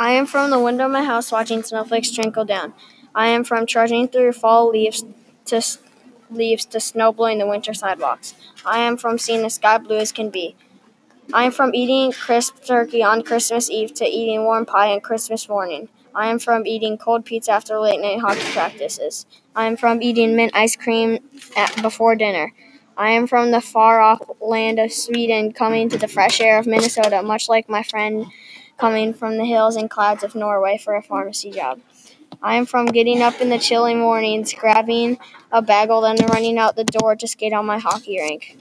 I am from the window of my house watching snowflakes trickle down. I am from trudging through fall leaves to leaves to snow blowing the winter sidewalks. I am from seeing the sky blue as can be. I am from eating crisp turkey on Christmas Eve to eating warm pie on Christmas morning. I am from eating cold pizza after late night hockey practices. I am from eating mint ice cream at, before dinner. I am from the far off land of Sweden, coming to the fresh air of Minnesota, much like my friend coming from the hills and clouds of Norway for a pharmacy job. I am from getting up in the chilly mornings, grabbing a bagel, then running out the door to skate on my hockey rink.